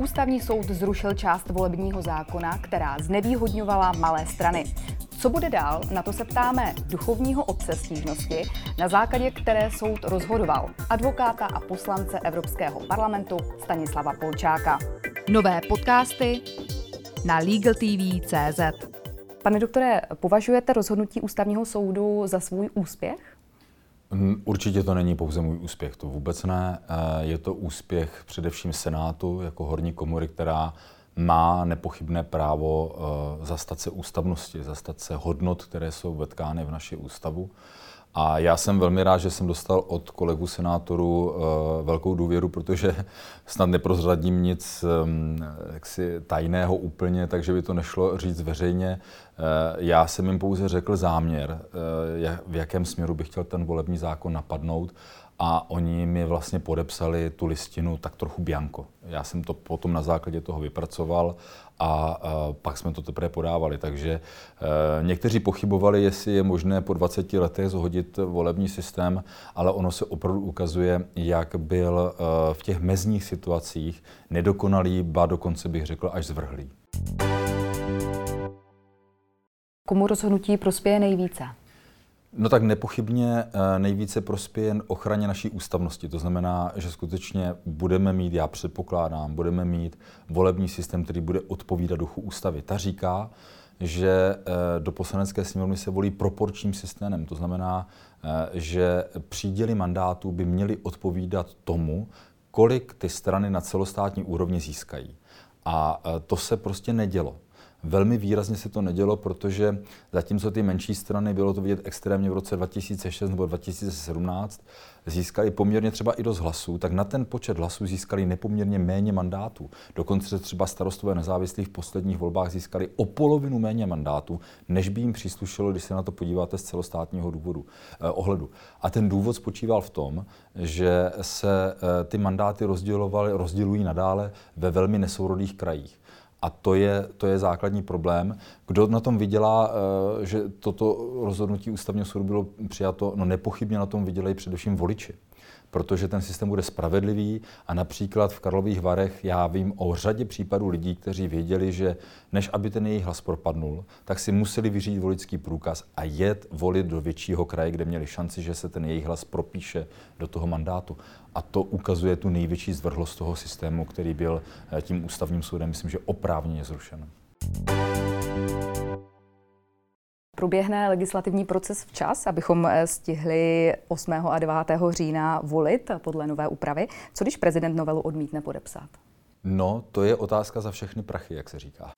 Ústavní soud zrušil část volebního zákona, která znevýhodňovala malé strany. Co bude dál, na to se ptáme duchovního otce stížnosti, na základě které soud rozhodoval, advokáta a poslance Evropského parlamentu Stanislava Polčáka. Nové podcasty na LegalTV.cz Pane doktore, považujete rozhodnutí ústavního soudu za svůj úspěch? Určitě to není pouze můj úspěch, to vůbec ne. Eh, je to úspěch především Senátu jako horní komory, která má nepochybné právo eh, zastat se ústavnosti, zastat se hodnot, které jsou vetkány v naší ústavu. A já jsem velmi rád, že jsem dostal od kolegů senátorů uh, velkou důvěru, protože snad neprozradím nic um, jaksi tajného úplně, takže by to nešlo říct veřejně. Uh, já jsem jim pouze řekl záměr, uh, v jakém směru bych chtěl ten volební zákon napadnout a oni mi vlastně podepsali tu listinu tak trochu bianko. Já jsem to potom na základě toho vypracoval a, a pak jsme to teprve podávali. Takže e, někteří pochybovali, jestli je možné po 20 letech zhodit volební systém, ale ono se opravdu ukazuje, jak byl e, v těch mezních situacích nedokonalý, ba dokonce bych řekl až zvrhlý. Komu rozhodnutí prospěje nejvíce? No tak nepochybně eh, nejvíce prospěje ochraně naší ústavnosti. To znamená, že skutečně budeme mít, já předpokládám, budeme mít volební systém, který bude odpovídat duchu ústavy. Ta říká, že eh, do poslanecké sněmovny se volí proporčním systémem. To znamená, eh, že příděly mandátů by měly odpovídat tomu, kolik ty strany na celostátní úrovni získají. A to se prostě nedělo. Velmi výrazně se to nedělo, protože zatímco ty menší strany, bylo to vidět extrémně v roce 2006 nebo 2017, získali poměrně třeba i dost hlasů, tak na ten počet hlasů získali nepoměrně méně mandátů. Dokonce třeba starostové nezávislí v posledních volbách získali o polovinu méně mandátů, než by jim příslušelo, když se na to podíváte z celostátního důvodu, eh, ohledu. A ten důvod spočíval v tom, že se eh, ty mandáty rozdělovaly, rozdělují nadále ve velmi nesourodých krajích. A to je, to je základní problém. Kdo na tom vydělá, eh, že toto rozhodnutí ústavního soudu bylo přijato, no nepochybně na tom vydělají především voliči protože ten systém bude spravedlivý a například v Karlových Varech já vím o řadě případů lidí, kteří věděli, že než aby ten jejich hlas propadnul, tak si museli vyřídit volický průkaz a jet volit do většího kraje, kde měli šanci, že se ten jejich hlas propíše do toho mandátu. A to ukazuje tu největší zvrhlost toho systému, který byl eh, tím ústavním soudem, myslím, že oprávněně zrušen. Proběhne legislativní proces včas, abychom eh, stihli 8. a 9. října volit podle nové úpravy. Co když prezident novelu odmítne podepsat? No, to je otázka za všechny prachy, jak se říká.